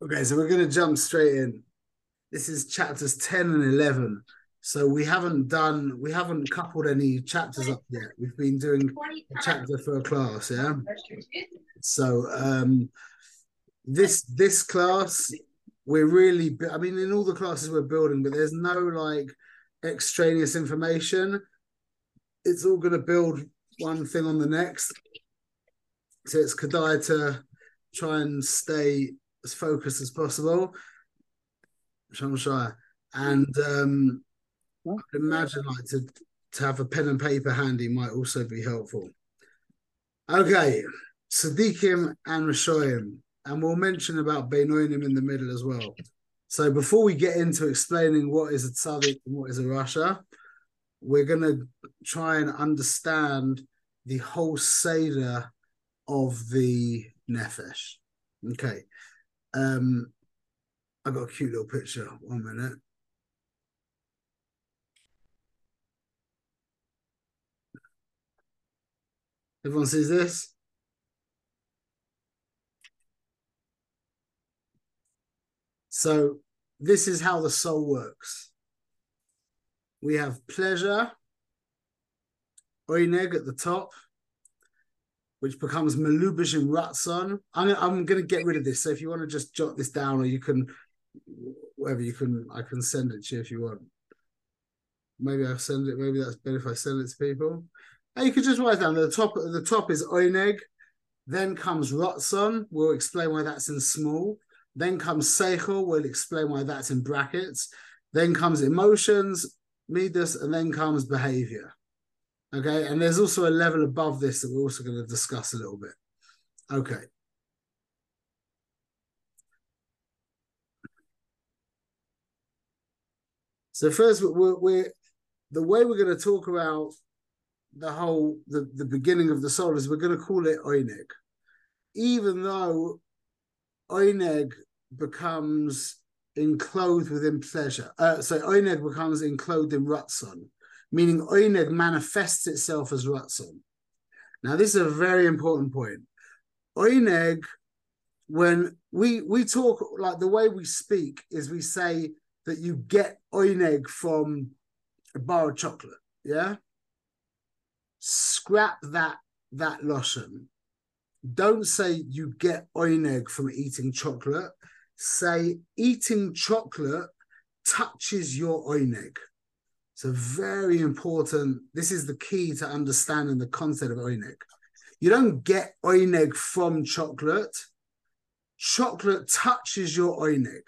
Okay, so we're going to jump straight in. This is chapters 10 and 11. So we haven't done, we haven't coupled any chapters up yet. We've been doing a chapter for a class, yeah? So um this this class, we're really, I mean, in all the classes we're building, but there's no like extraneous information. It's all going to build one thing on the next. So it's Kadai to try and stay as focused as possible. Shamshire. And um, I imagine like to, to have a pen and paper handy might also be helpful. Okay, Sadiqim and Rishoyim. And we'll mention about Beinonim in the middle as well. So before we get into explaining what is a tzaddik and what is a rasha, we're going to try and understand the whole seder of the nefesh. Okay. Um, I got a cute little picture. One minute. Everyone sees this? So this is how the soul works. We have pleasure, oineg at the top, which becomes Malubish and Ratson. I'm, I'm going to get rid of this. So if you want to just jot this down, or you can, whatever you can, I can send it to you if you want. Maybe I'll send it. Maybe that's better if I send it to people. And you could just write down the top. The top is Oineg. Then comes Ratson. We'll explain why that's in small. Then comes Seichel. We'll explain why that's in brackets. Then comes emotions, Midas, and then comes behavior. Okay, and there's also a level above this that we're also going to discuss a little bit. Okay. So first, we're, we're the way we're going to talk about the whole the, the beginning of the soul is we're going to call it oineg, even though oineg becomes enclosed within pleasure. Uh, so oineg becomes enclosed in rutzon meaning Oineg manifests itself as Ratzon. Now, this is a very important point. Oineg, when we we talk like the way we speak is we say that you get Oineg from a bar of chocolate, yeah? Scrap that that lotion. Don't say you get Oineg from eating chocolate. Say eating chocolate touches your Oineg. So very important. This is the key to understanding the concept of oineg. You don't get oineg from chocolate. Chocolate touches your oineg.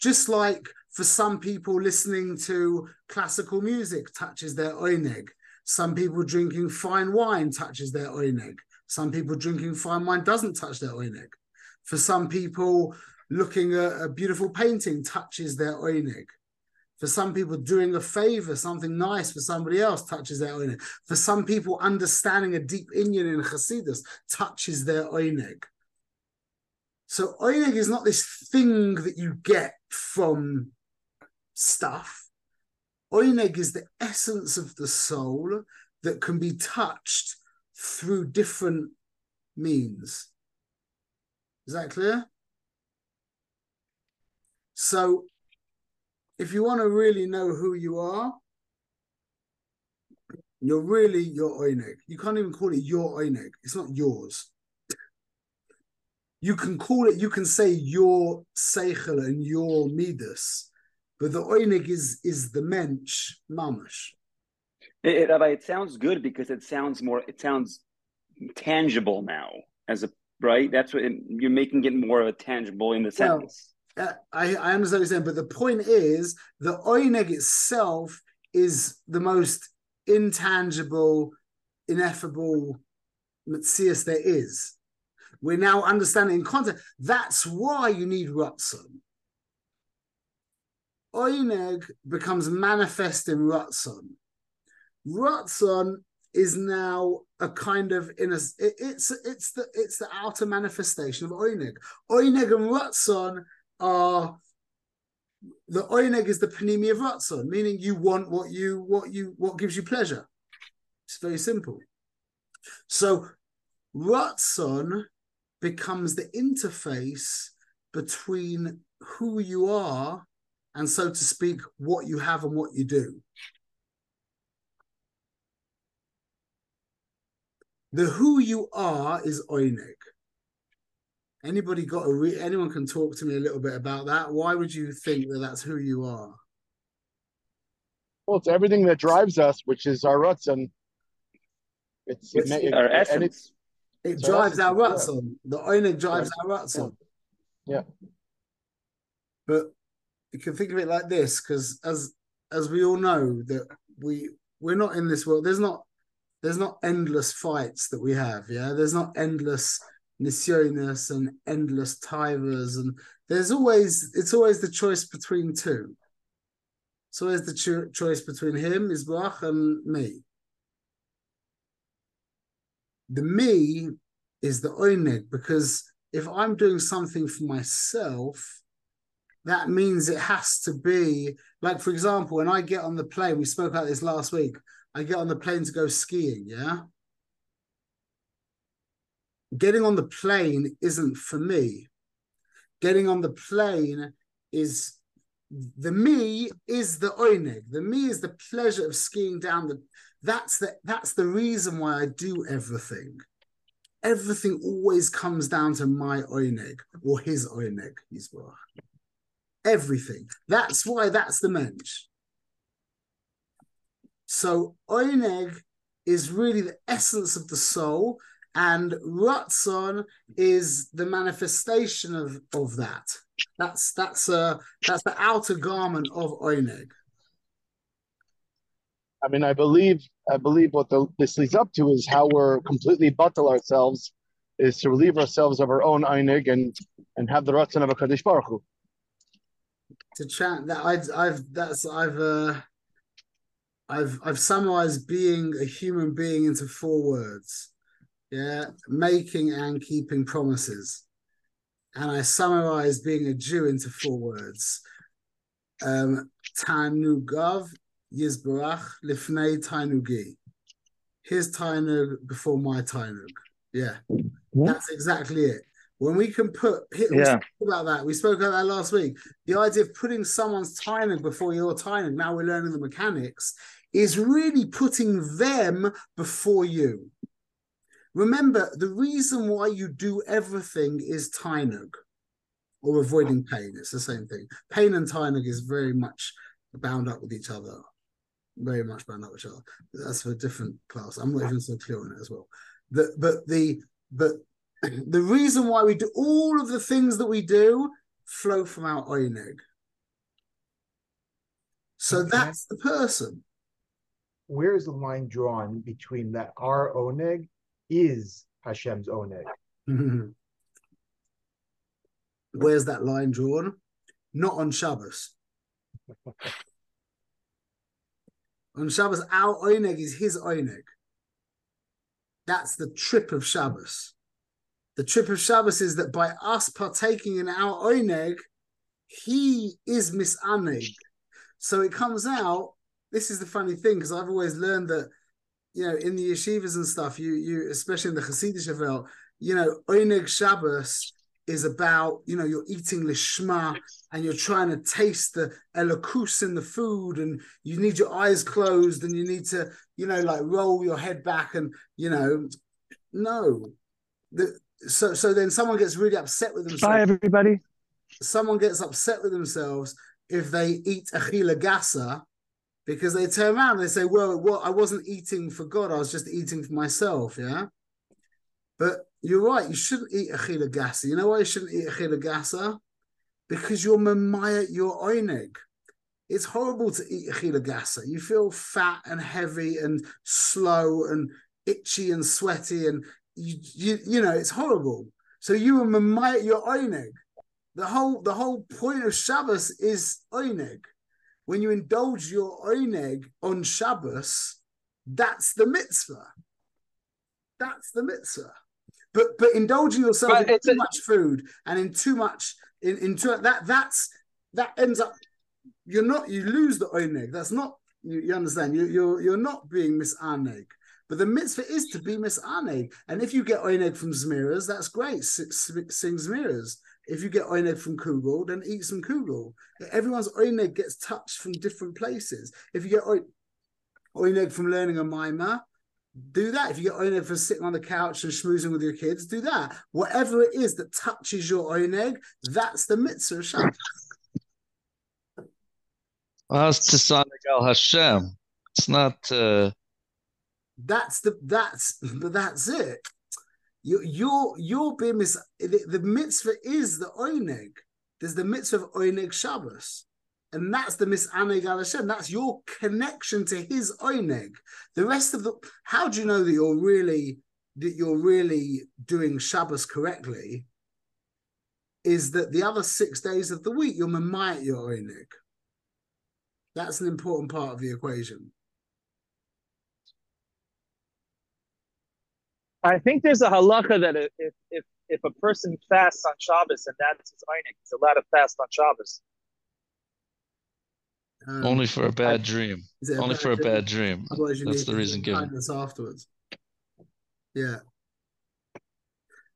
Just like for some people listening to classical music touches their oineg. Some people drinking fine wine touches their oineg. Some people drinking fine wine doesn't touch their oineg. For some people, looking at a beautiful painting touches their oineg. For some people, doing a favor, something nice for somebody else touches their oineg. For some people, understanding a deep inyan in Hasidus touches their oineg. So oineg is not this thing that you get from stuff. Oineg is the essence of the soul that can be touched through different means. Is that clear? So if you want to really know who you are, you're really your oineg. You can't even call it your oineg. It's not yours. You can call it, you can say your seichel and your midas, but the oineg is is the mensch mamash. Eh, eh, it, it, it sounds good because it sounds more, it sounds tangible now as a right. That's what it, you're making it more of a tangible in the well, sentence. Uh, I, I understand what you're saying, but the point is the oineg itself is the most intangible, ineffable metzius there is. We're now understanding in context. That's why you need Ratzon. Oineg becomes manifest in Ratzon. Ratzon is now a kind of in a it, it's it's the it's the outer manifestation of Oineg. Oineg and Ratzon are the oineg is the panimi of ratzon, meaning you want what you what you what gives you pleasure. It's very simple. So ratzon becomes the interface between who you are and, so to speak, what you have and what you do. The who you are is oineg. Anybody got a re- anyone can talk to me a little bit about that? Why would you think that that's who you are? Well, it's everything that drives us, which is our ruts and it's, It's it, our it, and essence. it's It So drives that's- our ruts on. The owner drives our ruts Yeah. on. Yeah. But you can think of it like this, because as as we all know that we we're not in this world. There's not there's not endless fights that we have. Yeah, there's not endless nisyonis and endless tivers, and there's always it's always the choice between two. It's always the cho- choice between him, Isbach, and me. The me is the oineg because if I'm doing something for myself, that means it has to be like, for example, when I get on the plane, we spoke about this last week. I get on the plane to go skiing, yeah. Getting on the plane isn't for me. Getting on the plane is the me is the oineg. The me is the pleasure of skiing down the. That's the that's the reason why I do everything everything always comes down to my oineg or his oineg, Yisborach. Everything. That's why that's the mensch. So oineg is really the essence of the soul, and Ratzon is the manifestation of, of that. That's that's uh that's the outer garment of oineg. I mean, I believe, I believe what the, this leads up to is how we're completely bottle ourselves, is to relieve ourselves of our own einig and and have the ratzon of a kaddish baruch Hu. to chat that I've I've that's I've uh I've I've summarized being a human being into four words. Yeah, making and keeping promises. And I summarized being a Jew into four words. Um Tanugav Yizbarach Lifnei Tainugi. His Tainug before my Tainug. Yeah. That's exactly it. When we can put Yeah. spoke about that, we spoke about that last week. The idea of putting someone's timing before your timing, now we're learning the mechanics, is really putting them before you. Remember, the reason why you do everything is Tainug or avoiding pain. It's the same thing. Pain and Tainug is very much bound up with each other. Very much bound up with each other. That's for a different class. I'm not even so clear on it as well. The, but the but the reason why we do all of the things that we do flow from our oineg. So Okay. that's the person. Where is the line drawn between that our oneg is Hashem's oneg? Mm-hmm. Where's that line drawn? Not on Shabbos. on Shabbos, our oineg is his oineg. That's the trip of Shabbos. The trip of Shabbos is that by us partaking in our oineg, he is misaneg. So it comes out. This is the funny thing because I've always learned that, you know, in the yeshivas and stuff, you you especially in the Hasidic Welt, you know, oineg Shabbos is about you know you're eating lishma and you're trying to taste the elokus in the food and you need your eyes closed and you need to you know like roll your head back and you know no the so so then someone gets really upset with themselves Bye, everybody. someone gets upset with themselves if they eat achila gasa because they turn around and they say, "Well, well, I wasn't eating for God; I was just eating for myself." Yeah, but you're right. You shouldn't eat achila gasa. You know why you shouldn't eat achila gasa? Because you're mamaya your oineg. It's horrible to eat achila gasa. You feel fat and heavy and slow and itchy and sweaty, and you you, you know it's horrible. So you are mamaya your oineg. The whole the whole point of Shabbos is oineg. When you indulge your oineg on Shabbos, that's the mitzvah. That's the mitzvah. But but indulging yourself But in too a- much food and in too much in in too, that that's that ends up you're not you lose the oineg. That's not you, you understand. You you're you're not being misaneg. But the mitzvah is to be misaneg. And if you get oineg from Zmiras, that's great. S- Sing Zmiras If you get oineg from kugel, then eat some kugel. Everyone's oineg gets touched from different places. If you get oineg from learning a mimer, do that. If you get oineg from sitting on the couch and schmoozing with your kids, do that. Whatever it is that touches your oineg, that's the mitzvah of Shabbos. Well, Tisanig al Hashem. It's not. Uh... That's the that's that's it. You your your bim is the, the mitzvah is the oineg. There's the mitzvah of oineg Shabbos. And that's the misaneg al Hashem. That's your connection to his oineg. The rest of the how do you know that you're really that you're really doing Shabbos correctly? Is that the other six days of the week you're mamayat your oineg. That's an important part of the equation. I think there's a halacha that if if if a person fasts on Shabbos and that's his einik, he's allowed to fast on Shabbos. Um, Only for a bad I, dream. Only bad for a dream? bad dream. That's the reason given. Afterwards. Yeah.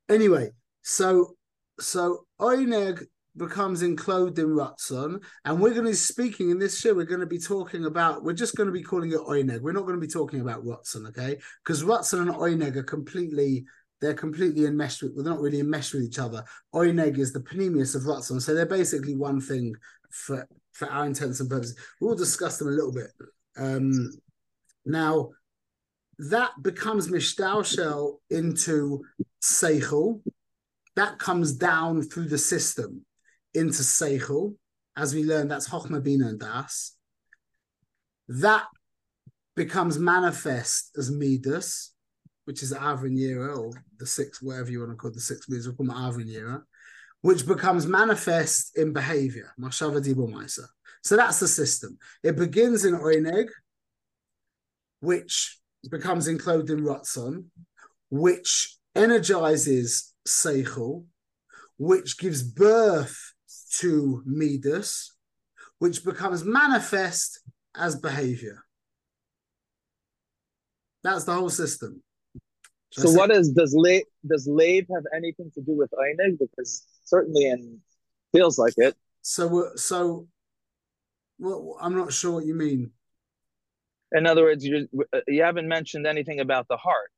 Anyway, so so Oineg becomes enclosed in Ratzon, and we're going to be speaking in this show. We're going to be talking about. We're just going to be calling it Oineg. We're not going to be talking about Ratzon, okay? Because Ratzon and Oineg are completely. They're completely enmeshed with. They're not really enmeshed with each other. Oineg is the panemius of Ratzon, so they're basically one thing for for our intents and purposes. We'll discuss them a little bit. Um, now, that becomes Mishtalshel into Seichel. That comes down through the system into Seichel. As we learn, that's Chochmah, Bina, and Das. That becomes manifest as Midas, which is Avrin Yira, or the six, whatever you want to call the six Midas, we'll call them which becomes manifest in behavior. Mashava Dibo Maisa. So that's the system. It begins in Oineg, which becomes enclosed in Ratzon, which energizes Seichel, which gives birth to Midas, which becomes manifest as behavior. That's the whole system. so what is does lave does lave have anything to do with Einig? Because certainly and feels like it. So uh, so well, I'm not sure what you mean. In other words, you uh, you haven't mentioned anything about the heart.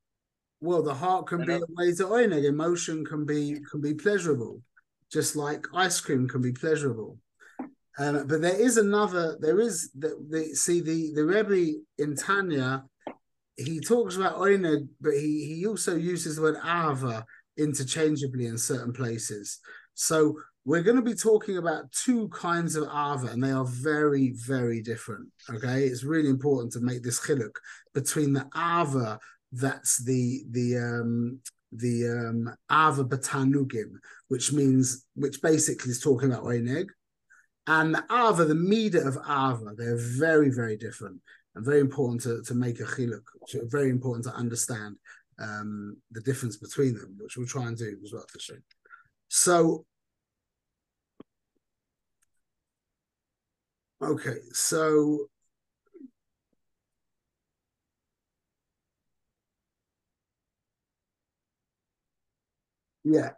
Well, the heart can be a way to Einig. Emotion can be can be pleasurable just like ice cream can be pleasurable. Um, but there is another. There is the, the see the the Rebbe in Tanya. He talks about oineg, but he he also uses the word ava interchangeably in certain places. So we're going to be talking about two kinds of ava, and they are very very different. Okay, it's really important to make this chiluk between the ava that's the the um the um, Ava Batanugim, which means, which basically is talking about Oineg, and the Ava, the Mida of Ava, they're very, very different and very important to, to make a chiluk, very important to understand um, the difference between them, which we'll try and do as well for sure. So, okay, so Yeah.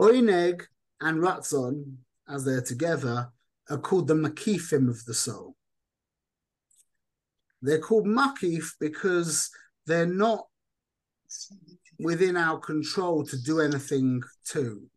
Oineg and Ratzon, as they're together, are called the Makifim of the soul. They're called Makif because they're not within our control to do anything to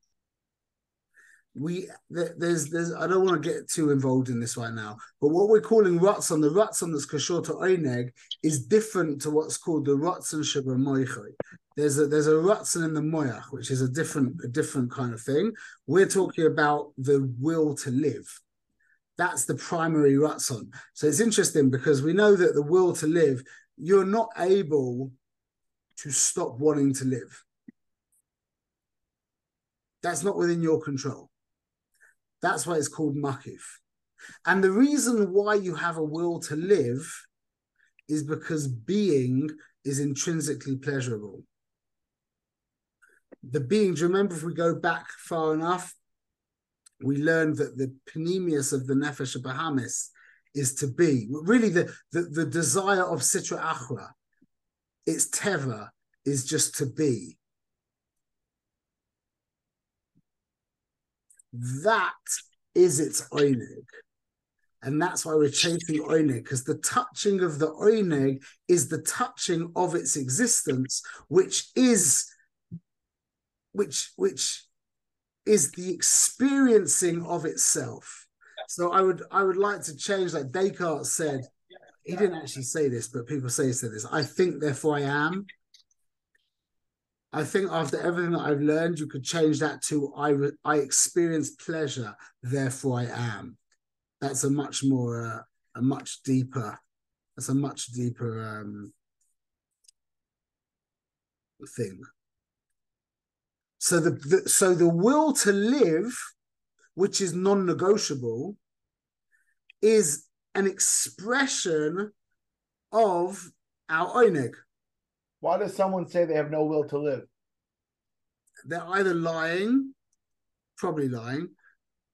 we there's there's I don't want to get too involved in this right now, but what we're calling Ratzon, the Ratzon that's Kashor to Oineg, is different to what's called the Ratzon Shabbat Moichoi. There's a there's a Ratzon in the Moyach, which is a different a different kind of thing. We're talking about the will to live. That's the primary Ratzon. So it's interesting because we know that the will to live, you're not able to stop wanting to live. That's not within your control. That's why it's called makif. And the reason why you have a will to live is because being is intrinsically pleasurable. The being, do you remember if we go back far enough, we learned that the panemius of the nefesh of Bahamis is to be. Really, the, the, the desire of Sitra Achra, it's Teva, is just to be. That is its oineg. And that's why we're chasing oineg, because the touching of the oineg is the touching of its existence, which is which which is the experiencing of itself. So I would I would like to change like Descartes said, he didn't actually say this, but people say he said this. I think, therefore I am. I think after everything that I've learned, you could change that to I I experience pleasure, therefore I am. That's a much more uh, a much deeper. That's a much deeper um, thing. So the, the so the will to live, which is non-negotiable, is an expression of our oineg. Why does someone say they have no will to live? They're either lying, probably lying,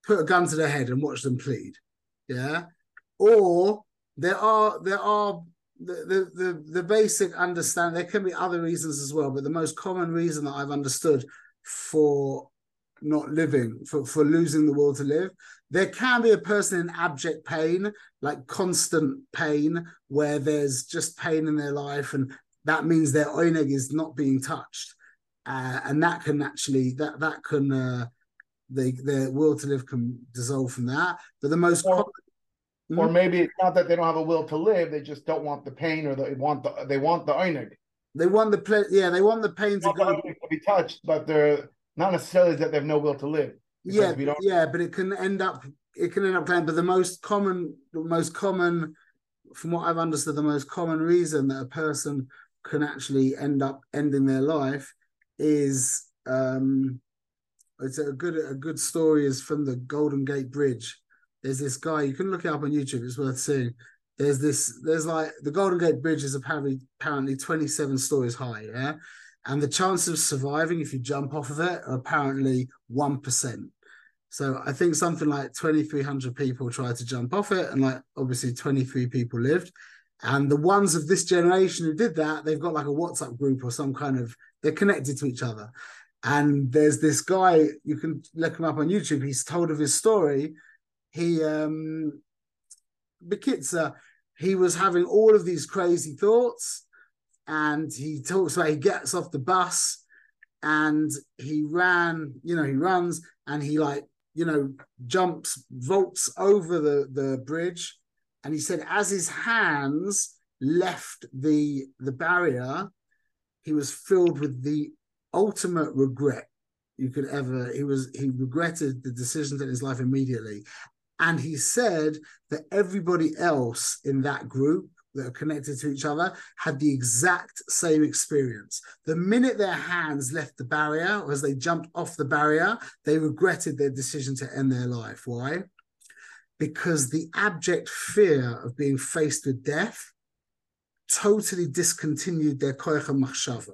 put a gun to their head and watch them plead. Yeah. Or there are there are the, the the the basic understand there can be other reasons as well, but the most common reason that I've understood for not living, for, for losing the will to live. There can be a person in abject pain, like constant pain, where there's just pain in their life, and that means their oineg is not being touched. Uh, and that can actually that that can uh, they, their will to live can dissolve from that. But the most or, common, or maybe it's not that they don't have a will to live; they just don't want the pain, or they want the they want the oineg. They want the ple- yeah, they want the pain to, go. to be touched, but they're not necessarily that they have no will to live. Yeah, yeah, but it can end up it can end up playing. But the most common, the most common, from what I've understood, the most common reason that a person can actually end up ending their life is um it's a good a good story is from the Golden Gate Bridge. There's this guy you can look it up on YouTube. It's worth seeing. There's this. There's like the Golden Gate Bridge is apparently apparently 27 stories high. Yeah, and the chances of surviving if you jump off of it are apparently 1%. So I think something like 2,300 people tried to jump off it, and like obviously 23 people lived. And the ones of this generation who did that, they've got like a WhatsApp group or some kind of, they're connected to each other. And there's this guy, you can look him up on YouTube. He's told of his story. He, um, Bekitzer, he was having all of these crazy thoughts and he talks about he gets off the bus and he ran, you know, he runs and he like, you know, jumps, vaults over the the bridge. And he said, as his hands left the the barrier, he was filled with the ultimate regret you could ever. He was he regretted the decisions in his life immediately, and he said that everybody else in that group that are connected to each other had the exact same experience. The minute their hands left the barrier, or as they jumped off the barrier, they regretted their decision to end their life. Why? Because the abject fear of being faced with death totally discontinued their koicha machshava.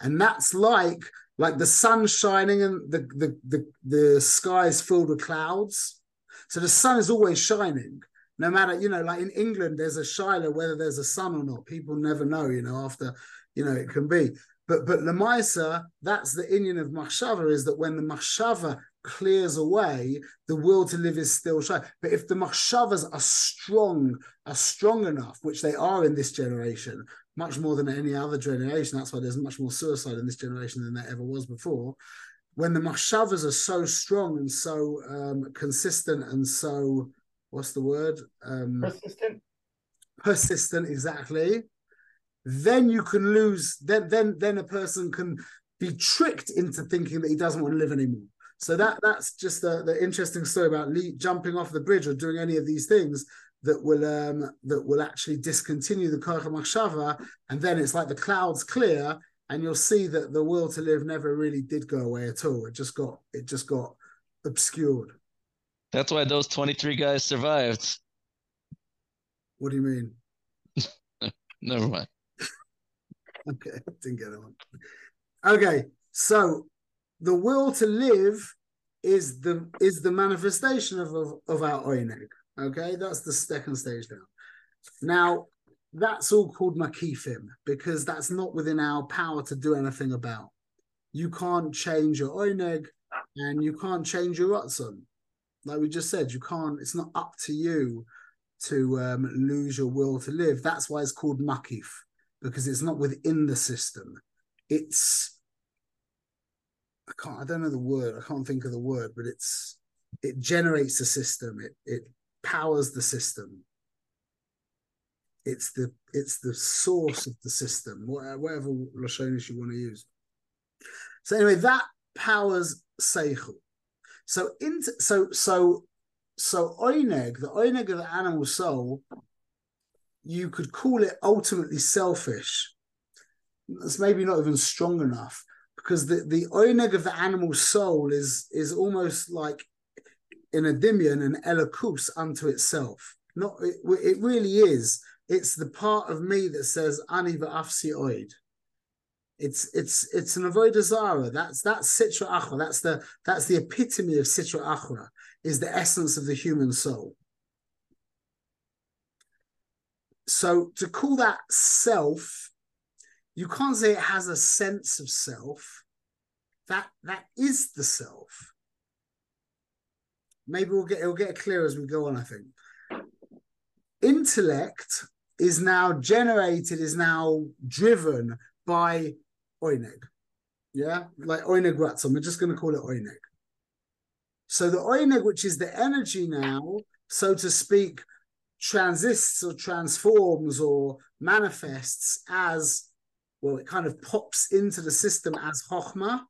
And that's like like the sun shining and the, the the the sky is filled with clouds. So the sun is always shining, no matter, you know, like in England, there's a Shiloh, whether there's a sun or not, people never know, you know, after, you know, it can be. But but Lamaisa, that's the inyan of Machshava, is that when the Machshava clears away, the will to live is still shy. But if the Machshavas are strong, are strong enough, which they are in this generation, much more than any other generation, that's why there's much more suicide in this generation than there ever was before. When the Machshavas are so strong and so um, consistent and so what's the word? Um, persistent. Persistent, exactly. Then you can lose. Then, then, then a person can be tricked into thinking that he doesn't want to live anymore. So that that's just the, the interesting story about Lee jumping off the bridge or doing any of these things that will um that will actually discontinue the koach machshava, and then it's like the clouds clear, and you'll see that the will to live never really did go away at all. It just got it just got obscured. That's why those 23 guys survived. What do you mean? Never mind. okay, didn't get that one. Okay, so the will to live is the is the manifestation of of, of our oineg. Okay, that's the second stage now. Now, that's all called makifim because that's not within our power to do anything about. You can't change your oineg and you can't change your ratzon. Like we just said, you can't. It's not up to you to um, lose your will to live. That's why it's called makif because it's not within the system. It's I can't. I don't know the word. I can't think of the word, but it's it generates the system. It it powers the system. It's the it's the source of the system. Whatever lashonis you want to use. So anyway, that powers seichel. So into so so so oineg, the oineg of the animal soul, you could call it ultimately selfish. That's maybe not even strong enough because the the oineg of the animal soul is is almost like in a dimion an elokus unto itself. Not it, it really is. It's the part of me that says ani va'afsi oid. It's it's it's an avodah zara. That's that's sitra achra. That's the that's the epitome of sitra achra. Is the essence of the human soul. So to call that self, you can't say it has a sense of self. That that is the self. Maybe we'll get it'll get clear as we go on. I think intellect is now generated, is now driven by Oineg. Yeah, like Oineg Ratzon. We're just going to call it Oineg. So the Oineg, which is the energy now, so to speak, transists or transforms or manifests as well, it kind of pops into the system as Chokhmah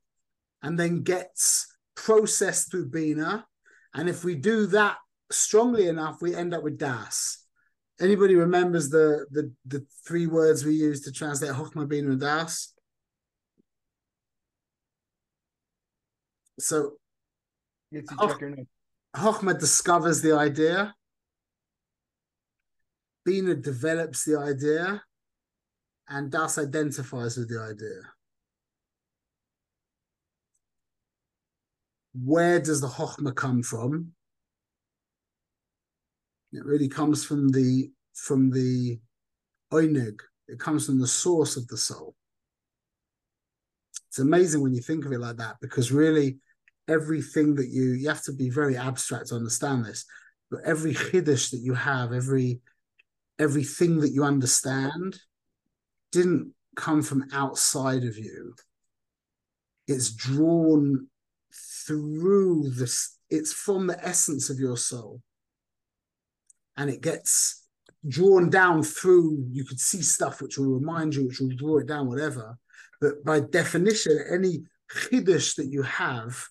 and then gets processed through Bina. And if we do that strongly enough, we end up with Das. Anybody remembers the the, the three words we use to translate Chokhmah, Bina, and Das? So Get to check your name. Chokhmah discovers the idea. Bina develops the idea. And Das identifies with the idea. Where does the Chokhmah come from? It really comes from the from the Oineg. It comes from the source of the soul. It's amazing when you think of it like that because really everything that you you have to be very abstract to understand this but every chiddush that you have every everything that you understand didn't come from outside of you. It's drawn through this it's from the essence of your soul. And it gets drawn down through you could see stuff which will remind you which will draw it down whatever. But by definition any chiddush that you have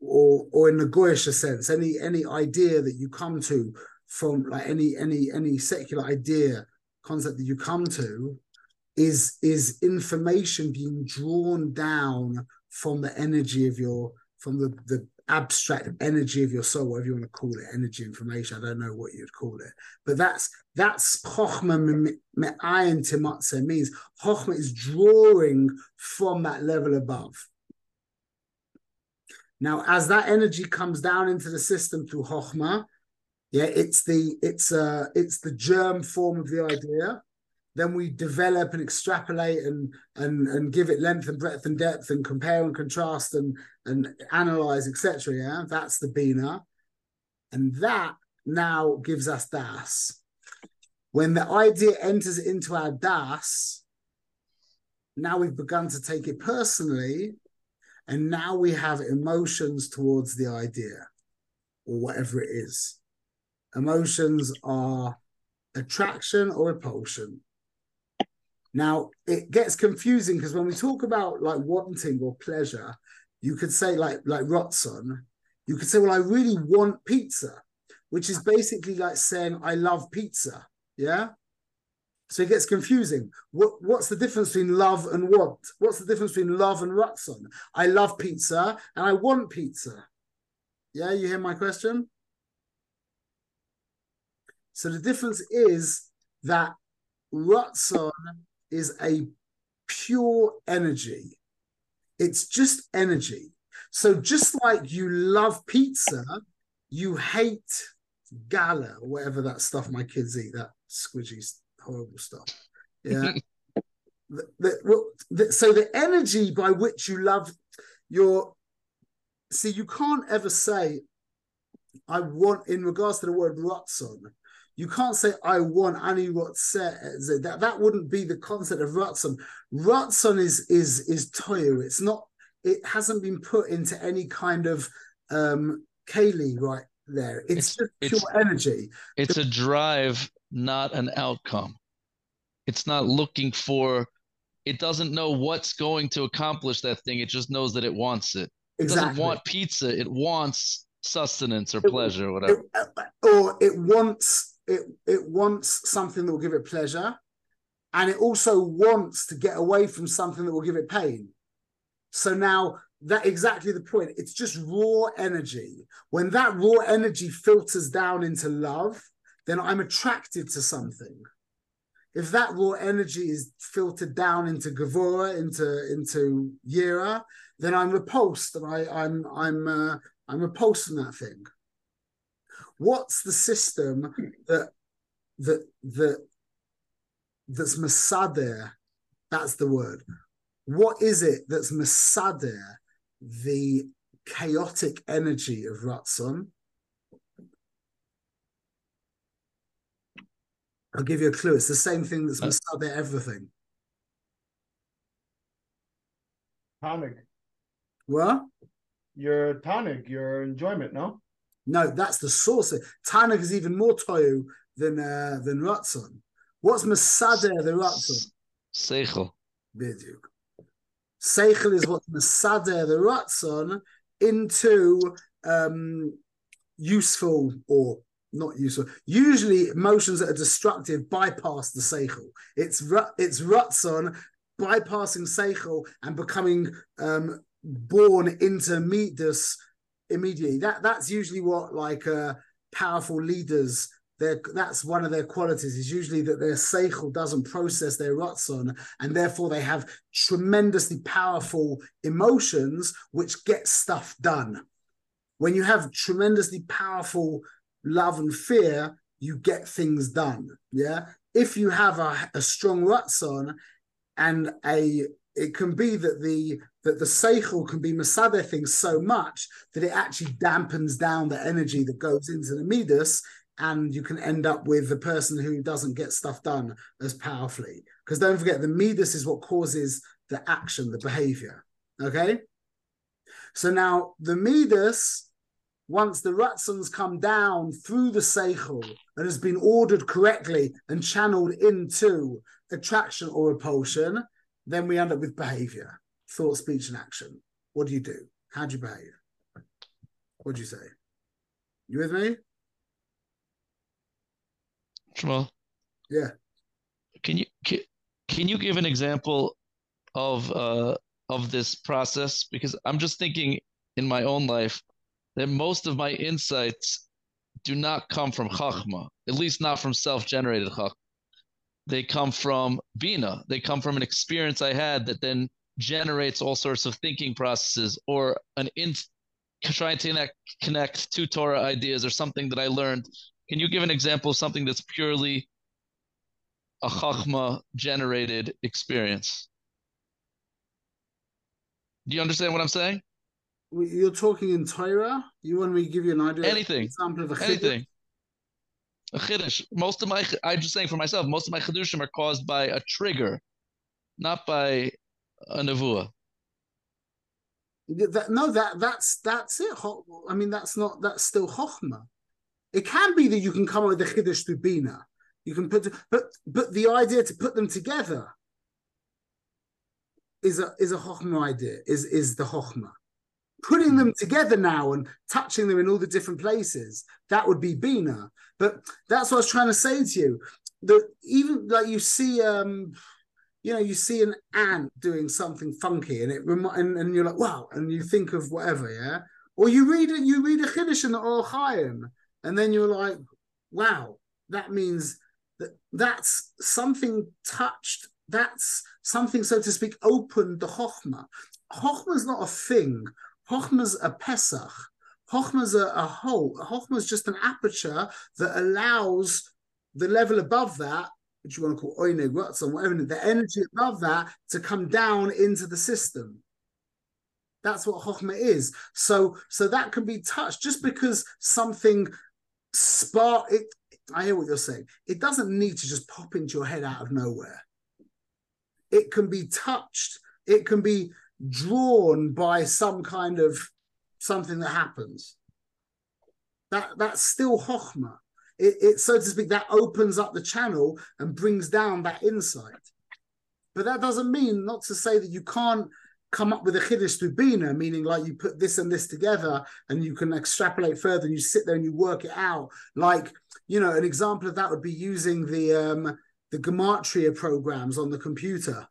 or or in the goyish sense, any any idea that you come to from like any any any secular idea concept that you come to is is information being drawn down from the energy of your from the the abstract energy of your soul, whatever you want to call it, energy information. I don't know what you'd call it, but that's that's chokhmah me'ayin timatze means chokhmah is drawing from that level above. Now, as that energy comes down into the system through Chokhmah, yeah, it's the it's uh it's the germ form of the idea. Then we develop and extrapolate and and and give it length and breadth and depth and compare and contrast and and analyze, etc. Yeah, that's the Bina. And that now gives us Das. When the idea enters into our Das, now we've begun to take it personally and now we have emotions towards the idea or whatever it is. Emotions are attraction or repulsion. Now it gets confusing because when we talk about like wanting or pleasure, you could say like like Rotson, you could say, well, I really want pizza, which is basically like saying I love pizza. Yeah. So it gets confusing. What, what's the difference between love and want? What's the difference between love and Rotson? I love pizza and I want pizza. Yeah, you hear my question? So the difference is that Ratzon is a pure energy. It's just energy. So just like you love pizza, you hate gala or whatever that stuff my kids eat, that squidgy horrible stuff. Yeah. the, the, well, the, so the energy by which you love your see, you can't ever say, I want in regards to the word Ratzon, you can't say I want any Ratzeh. That that wouldn't be the concept of Ratzon. Ratzon is is is toyu. It's not. It hasn't been put into any kind of um keli right there. It's, it's just pure energy. It's a drive, not an outcome. It's not looking for. It doesn't know what's going to accomplish that thing. It just knows that it wants it. It exactly. doesn't want pizza. It wants sustenance or it, pleasure or whatever. It, or it wants it it wants something that will give it pleasure, and it also wants to get away from something that will give it pain. So now that exactly the point. It's just raw energy. When that raw energy filters down into love, then I'm attracted to something. If that raw energy is filtered down into Gavora, into into Yira, then I'm repulsed, and I, I'm I'm uh, I'm repulsed from that thing. What's the system that that that that's masader? That's the word. What is it that's masader the chaotic energy of Ratzon. I'll give you a clue. It's the same thing that's uh, Masada everything. Tainug. What? Your Tainug, your enjoyment, no? No, that's the source. Tainug is even more toyu than uh, than Ratzon. What's Masada the Ratzon? Seichel. Biduk. Seichel is what Masader the Ratzon into um, useful or not useful. Usually, emotions that are destructive bypass the Seichel. It's it's Ratzon bypassing Seichel and becoming um, born into Midas immediately. That that's usually what like uh, powerful leaders their, that's one of their qualities is usually that their seichel doesn't process their ratzon, and therefore they have tremendously powerful emotions which get stuff done. When you have tremendously powerful love and fear, you get things done. Yeah. If you have a, a strong ratzon and a it can be that the that the seichel can be masada things so much that it actually dampens down the energy that goes into the midas and you can end up with the person who doesn't get stuff done as powerfully. Because don't forget, the midas is what causes the action, the behavior. Okay. So now the midas, once the ratzons come down through the seichel and has been ordered correctly and channeled into attraction or repulsion, then we end up with behavior, thought, speech, and action. What do you do? How do you behave? What do you say? You with me? Shmuel? Yeah. Can you can, can you give an example of uh of this process? Because I'm just thinking in my own life that most of my insights do not come from chachma, at least not from self-generated chachma. They come from bina. They come from an experience I had that then generates all sorts of thinking processes or an in trying to connect, connect two Torah ideas or something that I learned can you give an example of something that's purely a chachma generated experience? Do you understand what I'm saying? You're talking in Torah. You want me to give you an idea? Anything. Example of a anything. A chiddush. Most of my, I'm just saying for myself, most of my chiddushim are caused by a trigger, not by a nevuah. No, that that's that's it. I mean, that's not that's still chokhmah. It can be that you can come up with the chiddush through bina. You can put, but but the idea to put them together is a is a chokhmah idea. Is is the chokhmah putting them together now and touching them in all the different places? That would be bina. But that's what I was trying to say to you. That even like you see, um, you know, you see an ant doing something funky, and it remi- and, and you're like, wow, and you think of whatever, yeah. Or you read it, you read a chiddush in the Or Chaim, and then you're like, wow, that means that that's something touched. That's something, so to speak, opened the chokhmah. is not a thing. Is a pesach. is a, a hole. is just an aperture that allows the level above that which you want to call oineg, ratzon, whatever, the energy above that to come down into the system. That's what chokhmah is. So, so that can be touched just because something spark. It. I hear what you're saying. It doesn't need to just pop into your head out of nowhere. It can be touched. It can be drawn by some kind of something that happens. That that's still chokhmah. It, it so to speak that opens up the channel and brings down that insight. But that doesn't mean not to say that you can't come up with a chiddush through bina, meaning like you put this and this together and you can extrapolate further and you sit there and you work it out. Like, you know, an example of that would be using the um the gematria programs on the computer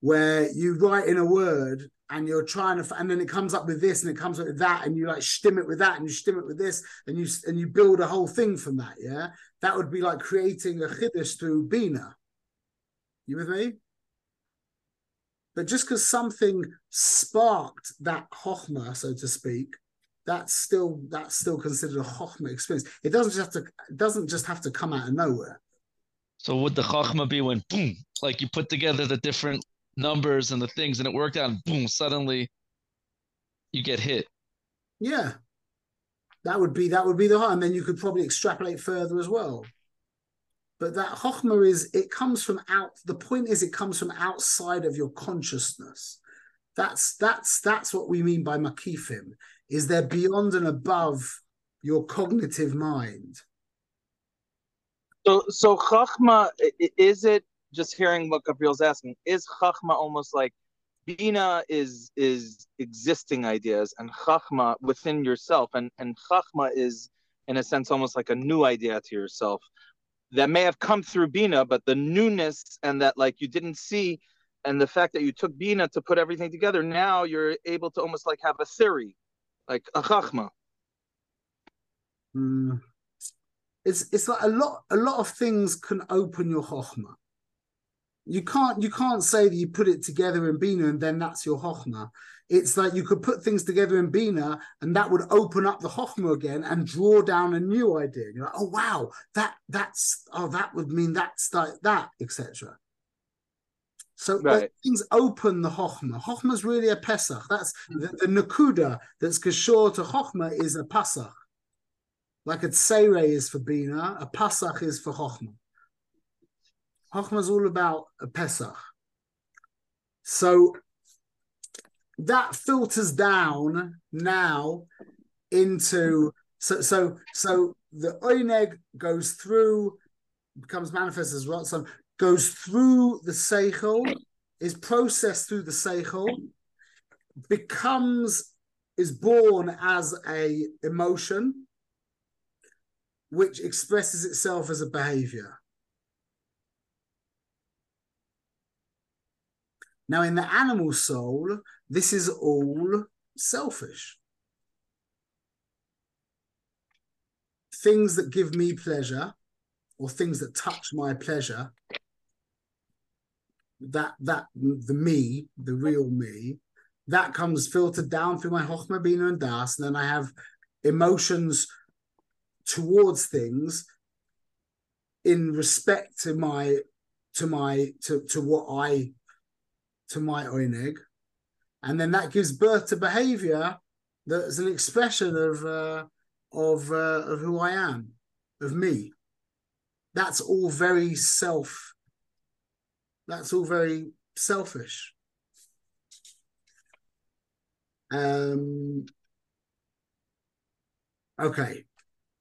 where you write in a word and you're trying to and then it comes up with this and it comes up with that and you like stim it with that and you stim it with this and you and you build a whole thing from that yeah? That would be like creating a chiddush through bina. You with me? But just because something sparked that chokhmah so to speak that's still that's still considered a chokhmah experience. It doesn't just have to it doesn't just have to come out of nowhere. So would the chokhmah be when boom like you put together the different numbers and the things, and it worked out, and boom, suddenly you get hit. Yeah. That would be that would be the high, and then you could probably extrapolate further as well. But that chokhmah is it comes from out. The point is, it comes from outside of your consciousness. That's that's that's what we mean by makifim. Is they're beyond and above your cognitive mind. So so chachma is it just hearing what Gabriel's asking, is Chachma almost like Bina is is existing ideas and Chachma within yourself, and and Chachma is in a sense almost like a new idea to yourself that may have come through Bina, but the newness and that like you didn't see, and the fact that you took Bina to put everything together, now you're able to almost like have a theory, like a Chachma. Mm. It's it's like a lot a lot of things can open your Chachma you can't you can't say that you put it together in Bina and then that's your Chochmah. It's like you could put things together in Bina and that would open up the Chochmah again and draw down a new idea. You're like, oh wow, that that's oh that would mean that's like that, etc. So right. things open the Chochmah. Chochmah is really a Pesach. That's hmm. the, the Nakuda that's Kashor to Chochmah is a Pasach. Like a Tsere is for Bina, a Pasach is for Chochmah. Chachma is all about Pesach. So that filters down now into so so so the oineg goes through becomes manifest as Ratzon, goes through the seichel, is processed through the seichel, becomes is born as a emotion, which expresses itself as a behavior. Now, in the animal soul, this is all selfish. Things that give me pleasure or things that touch my pleasure, that that the me, the real me, that comes filtered down through my Chochmah, Bina, and Das, and then I have emotions towards things in respect to my to my to to what I to my oineg, and then that gives birth to behavior that's an expression of uh, of uh, of who I am, of me. That's all very self. That's all very selfish. Um. Okay,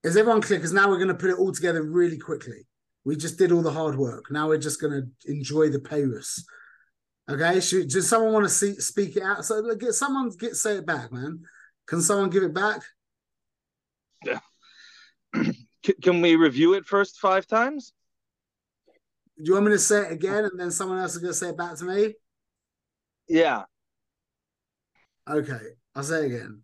is everyone clear? Because now we're going to put it all together really quickly. We just did all the hard work. Now we're just going to enjoy the payrus. Okay, should does someone want to see, speak it out? So get someone get say it back, man. Can someone give it back? Yeah. Can we review it first five times? Do you want me to say it again and then someone else is going to say it back to me? Yeah. Okay, I'll say it again.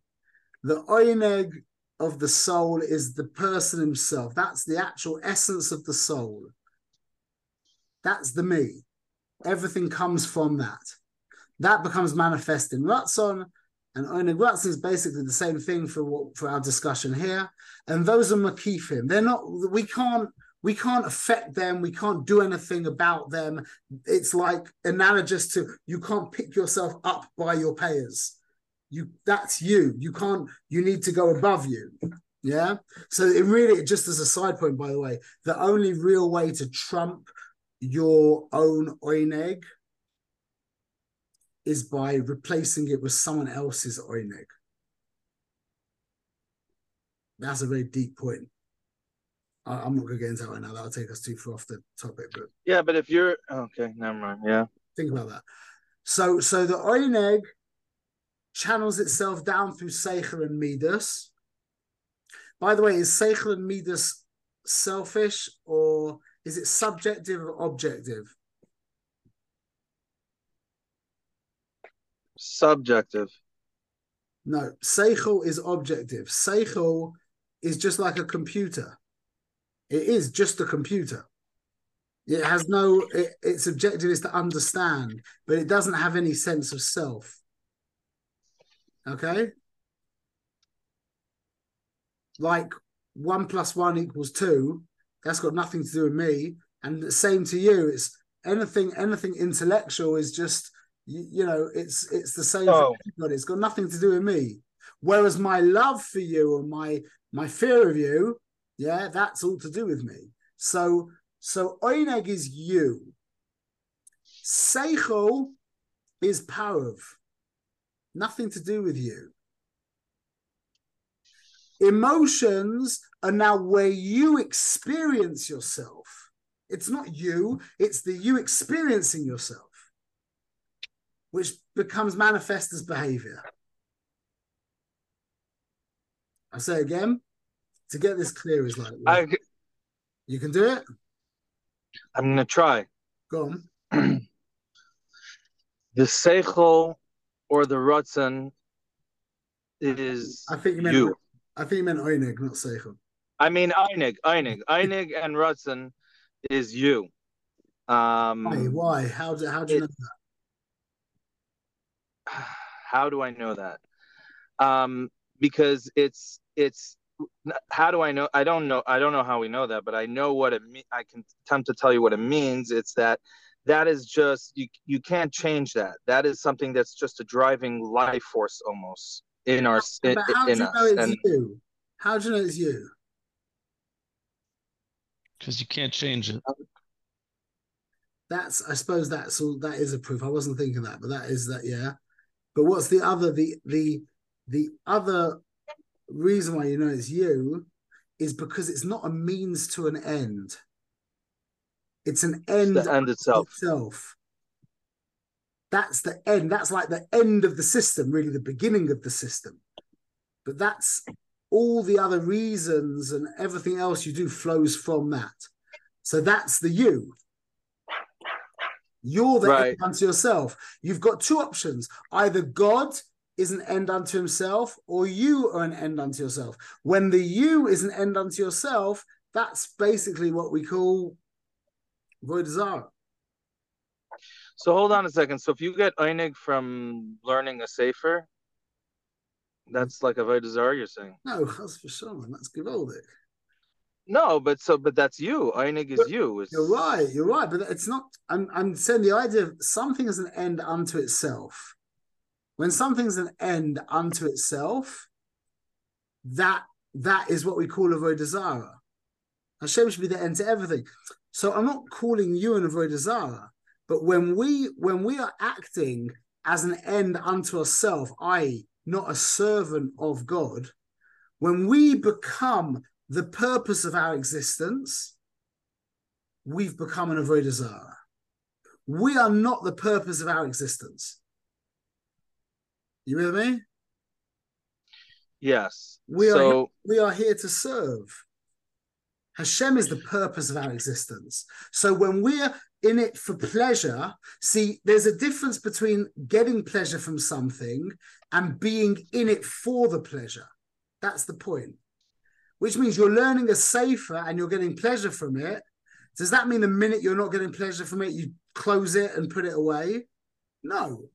The oineg of the soul is the person himself. That's the actual essence of the soul. That's the me everything comes from that. That becomes manifest in Ratzon, and Oneg Ratzon is basically the same thing for what for our discussion here. And those are Makifim. They're not. We can't. we can't affect them we can't do anything about them it's like analogous to you can't pick yourself up by your payers you that's you you can't you need to go above you yeah so it really just as a side point by the way the only real way to trump your own oineg is by replacing it with someone else's oineg that's a very deep point I, am not going to get into that right now. That'll take us too far off the topic. But yeah, but if you're okay, never mind. Yeah, think about that. So, so the oineg channels itself down through seichel and midas. By the way, is seichel and midas selfish or is it subjective or objective? Subjective. No, seichel is objective. Seichel is just like a computer. It is just a computer. It has no, it, its objective is to understand, but it doesn't have any sense of self. Okay? Like one plus one equals two, that's got nothing to do with me. And the same to you. It's anything, anything intellectual is just, you, you know, it's it's the same oh. It's got nothing to do with me. Whereas my love for you or my my fear of you yeah, that's all to do with me. So, so Oineg is you. Seichel is Parav. Nothing to do with you. Emotions are now where you experience yourself. It's not you, it's the you experiencing yourself, which becomes manifest as behavior. I say again, to get this clear is like I, you can do it. I'm gonna try. Go on. the seichel or the rutzen is I think you meant you. I think you meant einig, not seichel. I mean einig, einig, einig, and rutzen is you. Um, why? Why? How do how do you know that? How do I know that? Um, because it's it's how do I know? I don't know. I don't know how we know that, but I know what it means. I can attempt to tell you what it means. It's that that is just you. You can't change that. That is something that's just a driving life force almost in our in, how in do you us. Know it's and, you? How do you know it's you? Because you can't change it. That's. I suppose that's all. That is a proof. I wasn't thinking that, but that is that. Yeah. But what's the other? The the the other reason why you know it's you is because it's not a means to an end. It's an end, it's the end itself. itself. That's the end. That's like the end of the system, really the beginning of the system. But that's all the other reasons and everything else you do flows from that. So that's the you. You're the right. end unto yourself. You've got two options either God is an end unto himself, or you are an end unto yourself. When the you is an end unto yourself, that's basically what we call Voidazara. So hold on a second. So if you get Einig from learning a Sefer, that's like a Voidazara, you're saying? No, that's for sure. That's Gewaldic. No, but so but that's you. Einig is but you. It's... You're right. You're right. But it's not. I'm I'm saying the idea of something as an end unto itself when something's an end unto itself, that that is what we call avodah zarah. Hashem should be the end to everything. So I'm not calling you an avodah zarah, but when we when we are acting as an end unto ourselves, i.e., not a servant of God, when we become the purpose of our existence, we've become an avodah zarah. We are not the purpose of our existence. You with me? Yes. We are so... we are here to serve. Hashem is the purpose of our existence. So when we're in it for pleasure, see, there's a difference between getting pleasure from something and being in it for the pleasure. That's the point. Which means you're learning a safer and you're getting pleasure from it. Does that mean the minute you're not getting pleasure from it, you close it and put it away? No.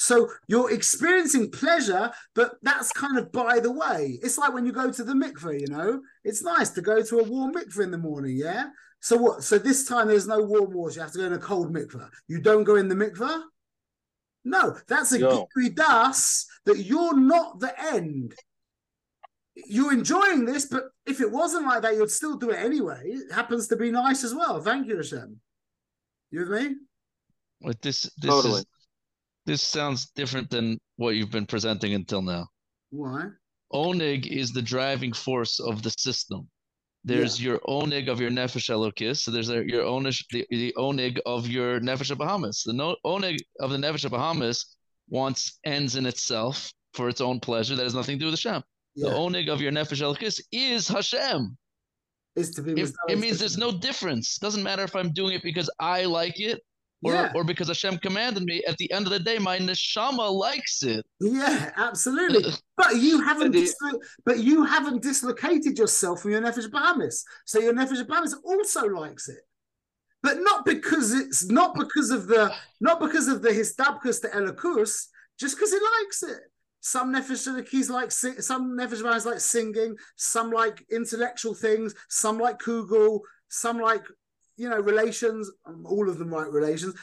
So you're experiencing pleasure, but that's kind of by the way. It's like when you go to the mikveh, you know, it's nice to go to a warm mikveh in the morning, yeah? So what? So this time there's no warm water, you have to go in a cold mikveh. You don't go in the mikveh? No, that's a No. giri das that you're not the end. You're enjoying this, but if it wasn't like that, you'd still do it anyway. It happens to be nice as well. Thank you, Hashem. You with me? With this this Totally. is this sounds different than what you've been presenting until now. Why? Oneg is the driving force of the system. There's your oneg of your nefesh elokis. So there's your oneg, the, the oneg of your nefesh Bahamis. The no, oneg of the nefesh Bahamis wants ends in itself for its own pleasure. That has nothing to do with Hashem. The Yeah, oneg of your nefesh elokis is Hashem. to be. It, it means there's no difference. Doesn't matter if I'm doing it because I like it or, Yeah. or because Hashem commanded me. At the end of the day, my neshama likes it. Yeah, absolutely. But you haven't, dislo- but you haven't dislocated yourself from your nefesh Bahamis. So your nefesh Bahamis also likes it, but not because it's not because of the not because of the histabkus to elakus, just because it likes it. Some nefesh keys like sing, some nefesh Bahamis like singing, some like intellectual things, some like kugel, some like you know relations. um, All of them like relations.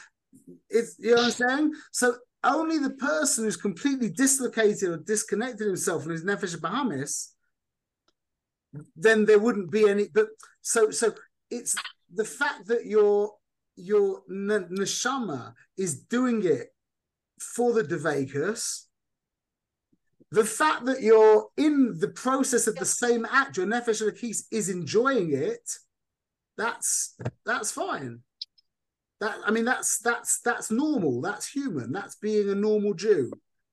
It's you know what I'm saying. So only the person who's completely dislocated or disconnected himself from his nefesh Bahamis, then there wouldn't be any. But so so it's the fact that your your n- neshama is doing it for the devakus. The fact that you're in the process of the same act, your nefesh is enjoying it. That's that's fine. That I mean, that's that's that's normal. That's human. That's being a normal Jew.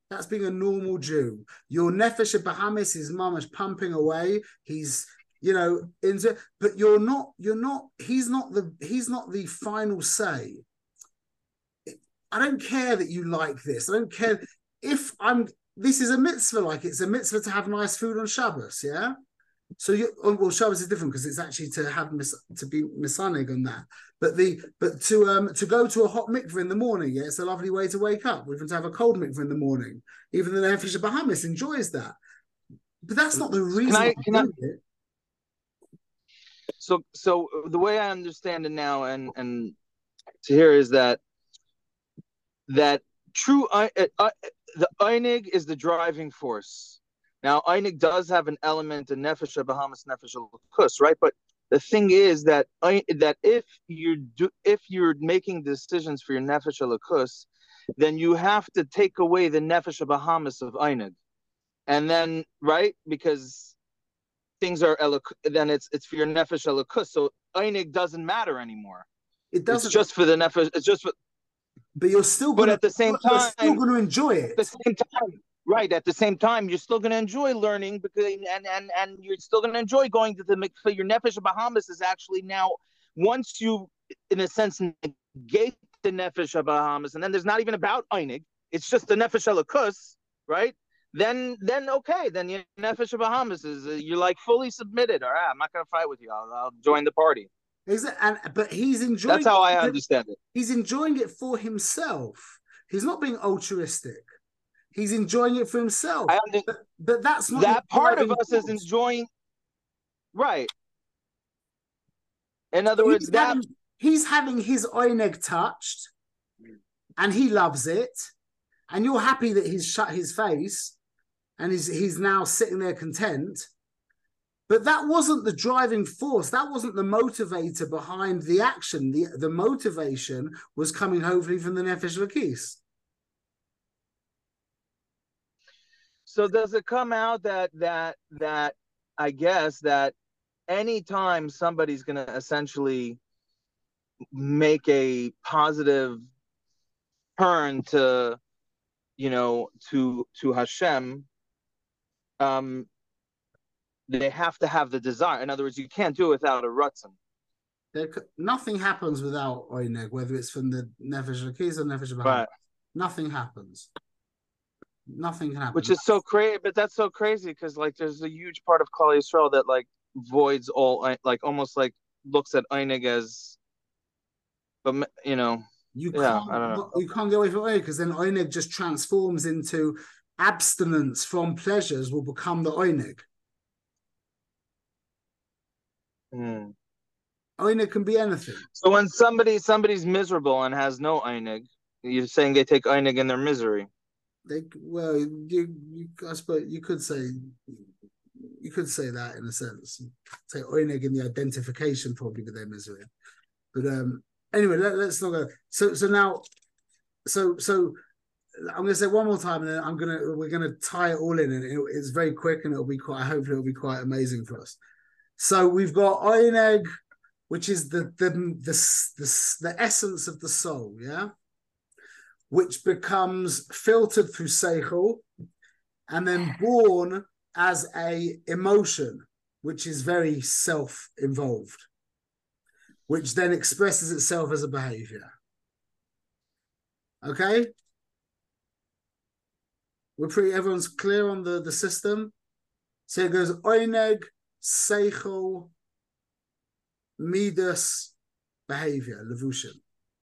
That's being a normal Jew. Your nefesh Bahamis is mamash pumping away. He's you know into, but you're not. You're not. He's not the. He's not the final say. I don't care that you like this. I don't care if I'm. This is a mitzvah. Like it's a mitzvah to have nice food on Shabbos. Yeah. So you oh, well Shabbos is different because it's actually to have mis, to be misanig on that. But the but to um to go to a hot mikveh in the morning, yeah, it's a lovely way to wake up. Even to have a cold mikveh in the morning. Even the Nefesh Bahamis enjoys that. But that's not the reason I- I, can I- so so the way I understand it now and and to hear is that that true I, uh, the Einig is the driving force. Now Einig does have an element of nefesh Bahamis nefesh kus, right? But the thing is that that if you do if you're making decisions for your nefesh kus, then you have to take away the nefesh Bahamis of Einig, and then right because things are then it's it's for your nefesh elokus. So einig doesn't matter anymore. It doesn't. It's just for the nefesh. It's just for, but you're still. but Gonna, at the same time, you're still going to enjoy it. at the same time, right? At the same time, you're still going to enjoy learning because and and and you're still going to enjoy going to the mikveh. Your nefesh Bahamis is actually now once you, in a sense, negate the nefesh Bahamis, and then there's not even about einig. It's just the nefesh elokus, right? Then, then okay, then your nefesh Bahamis is uh, you're like fully submitted. All right, I'm not gonna fight with you. I'll, I'll join the party. Is it? And but he's enjoying. That's how I understand it. He's enjoying it for himself. He's not being altruistic. He's enjoying it for himself. But, but that's not that part of us is enjoying, right? In other words, he's that having, he's having his oineg touched, and he loves it, and you're happy that he's shut his face, and he's he's now sitting there content. But that wasn't the driving force. That wasn't the motivator behind the action. The the motivation was coming hopefully from the nefesh lakis. So does it come out that that that I guess that anytime somebody's going to essentially make a positive turn to you know to to Hashem um they have to have the desire in other words you can't do it without a rutzen There, nothing happens without oineg, whether it's from the nefesh lakis or nefesh Right. Nothing happens. Nothing can happen. which is so crazy but that's so crazy because like there's a huge part of Klal Yisrael that like voids all like almost like looks at Einig as but you know You Yeah, can't I don't know. you can't get away from oneg because then Einig just transforms into abstinence from pleasures will become the oneg. Hmm. Oneg can be anything. So when somebody somebody's miserable and has no einig, you're saying they take einig in their misery. They well, you, you I suppose you could say you could say that in a sense. Say Oineg in the identification probably with their misery. But um anyway, let, let's not go. So so now so so I'm gonna say one more time and then I'm gonna we're gonna tie it all in and it, it's very quick and it'll be quite hopefully it'll be quite amazing for us. So we've got Oineg, which is the the the the, the essence of the soul, yeah which becomes filtered through seichel and then born as a emotion, which is very self-involved, which then expresses itself as a behavior. Okay? We're pretty everyone's clear on the, the system. So it goes oineg, seichel, midas, behavior, levushin.